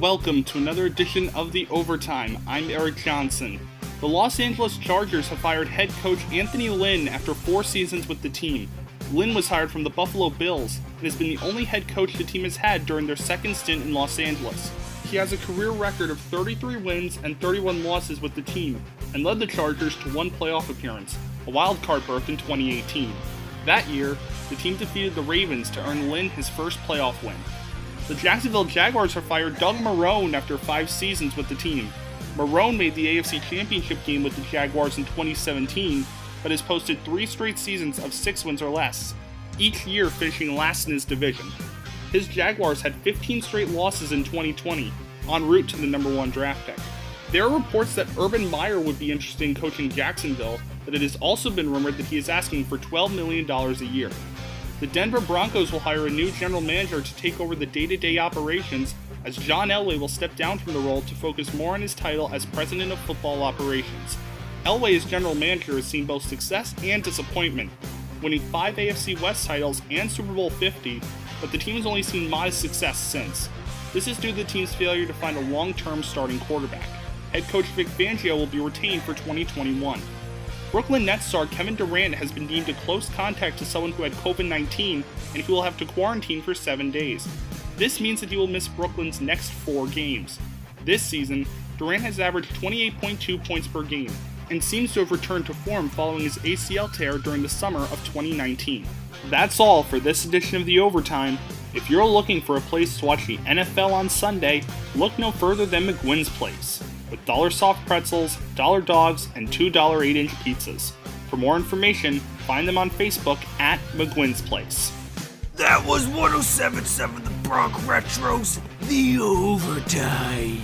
Welcome to another edition of The Overtime. I'm Erik Johnson. The Los Angeles Chargers have fired head coach Anthony Lynn after four seasons with the team. Lynn was hired from the Buffalo Bills and has been the only head coach the team has had during their second stint in Los Angeles. He has a career record of 33 wins and 31 losses with the team, and led the Chargers to one playoff appearance, a wild card berth in 2018. That year, the team defeated the Ravens to earn Lynn his first playoff win. The Jacksonville Jaguars have fired Doug Marrone after five seasons with the team. Marrone made the AFC Championship game with the Jaguars in 2017, but has posted three straight seasons of six wins or less, each year finishing last in his division. His Jaguars had 15 straight losses in 2020, en route to the number one draft pick. There are reports that Urban Meyer would be interested in coaching Jacksonville, but it has also been rumored that he is asking for $12 million a year. The Denver Broncos will hire a new general manager to take over the day to day operations, as John Elway will step down from the role to focus more on his title as president of football operations. Elway as general manager has seen both success and disappointment, winning five AFC West titles and Super Bowl 50, but the team has only seen modest success since. This is due to the team's failure to find a long term starting quarterback. Head coach Vic Fangio will be retained for 2021. Brooklyn Nets star Kevin Durant has been deemed a close contact to someone who had COVID 19 and he will have to quarantine for seven days. This means that he will miss Brooklyn's next four games. This season, Durant has averaged 28.2 points per game and seems to have returned to form following his ACL tear during the summer of 2019. That's all for this edition of The Overtime. If you're looking for a place to watch the NFL on Sunday, look no further than McGuinn's Place, with dollar soft pretzels, dollar dogs, and $2 8 inch pizzas. For more information, find them on Facebook at McGuinn's Place. That was 1077 The Bronx Retros, the overtime.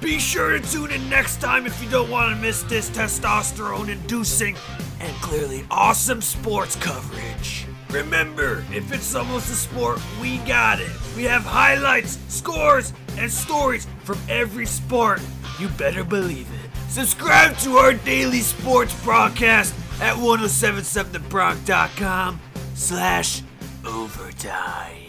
Be sure to tune in next time if you don't want to miss this testosterone inducing and clearly awesome sports coverage. Remember, if it's almost a sport, we got it. We have highlights, scores, and stories from every sport. You better believe it. Subscribe to our daily sports broadcast at 1077thebronc.com slash overtime.